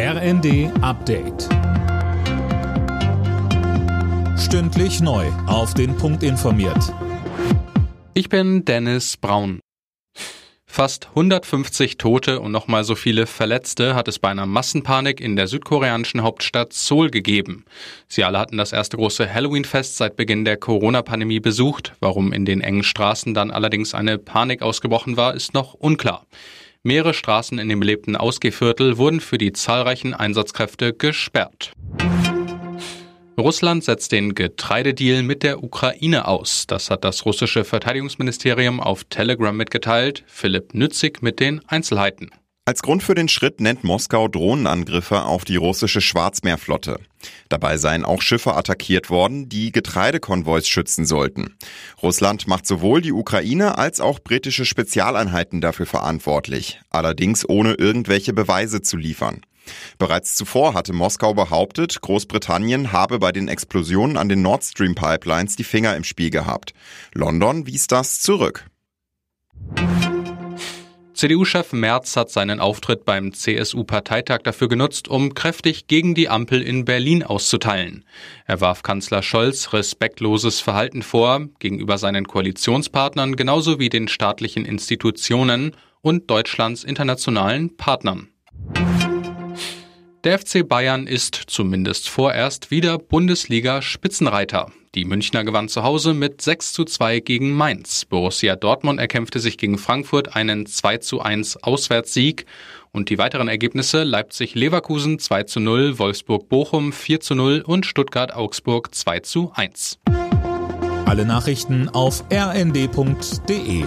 RND Update. Stündlich neu. Auf den Punkt informiert. Ich bin Dennis Braun. Fast 150 Tote und nochmal so viele Verletzte hat es bei einer Massenpanik in der südkoreanischen Hauptstadt Seoul gegeben. Sie alle hatten das erste große Halloween-Fest seit Beginn der Corona-Pandemie besucht. Warum in den engen Straßen dann allerdings eine Panik ausgebrochen war, ist noch unklar. Mehrere Straßen in dem belebten Ausgehviertel wurden für die zahlreichen Einsatzkräfte gesperrt. Russland setzt den Getreidedeal mit der Ukraine aus. Das hat das russische Verteidigungsministerium auf Telegram mitgeteilt. Philipp Nützig mit den Einzelheiten. Als Grund für den Schritt nennt Moskau Drohnenangriffe auf die russische Schwarzmeerflotte. Dabei seien auch Schiffe attackiert worden, die Getreidekonvois schützen sollten. Russland macht sowohl die Ukraine als auch britische Spezialeinheiten dafür verantwortlich, allerdings ohne irgendwelche Beweise zu liefern. Bereits zuvor hatte Moskau behauptet, Großbritannien habe bei den Explosionen an den Nord Stream Pipelines die Finger im Spiel gehabt. London wies das zurück. CDU-Chef Merz hat seinen Auftritt beim CSU-Parteitag dafür genutzt, um kräftig gegen die Ampel in Berlin auszuteilen. Er warf Kanzler Scholz respektloses Verhalten vor gegenüber seinen Koalitionspartnern genauso wie den staatlichen Institutionen und Deutschlands internationalen Partnern. Der FC Bayern ist zumindest vorerst wieder Bundesliga-Spitzenreiter. Die Münchner gewann zu Hause mit 6 zu 2 gegen Mainz. Borussia Dortmund erkämpfte sich gegen Frankfurt einen 2 zu 1 Auswärtssieg. Und die weiteren Ergebnisse Leipzig-Leverkusen 2 zu 0, Wolfsburg-Bochum 4 zu 0 und Stuttgart-Augsburg 2 zu 1. Alle Nachrichten auf rnd.de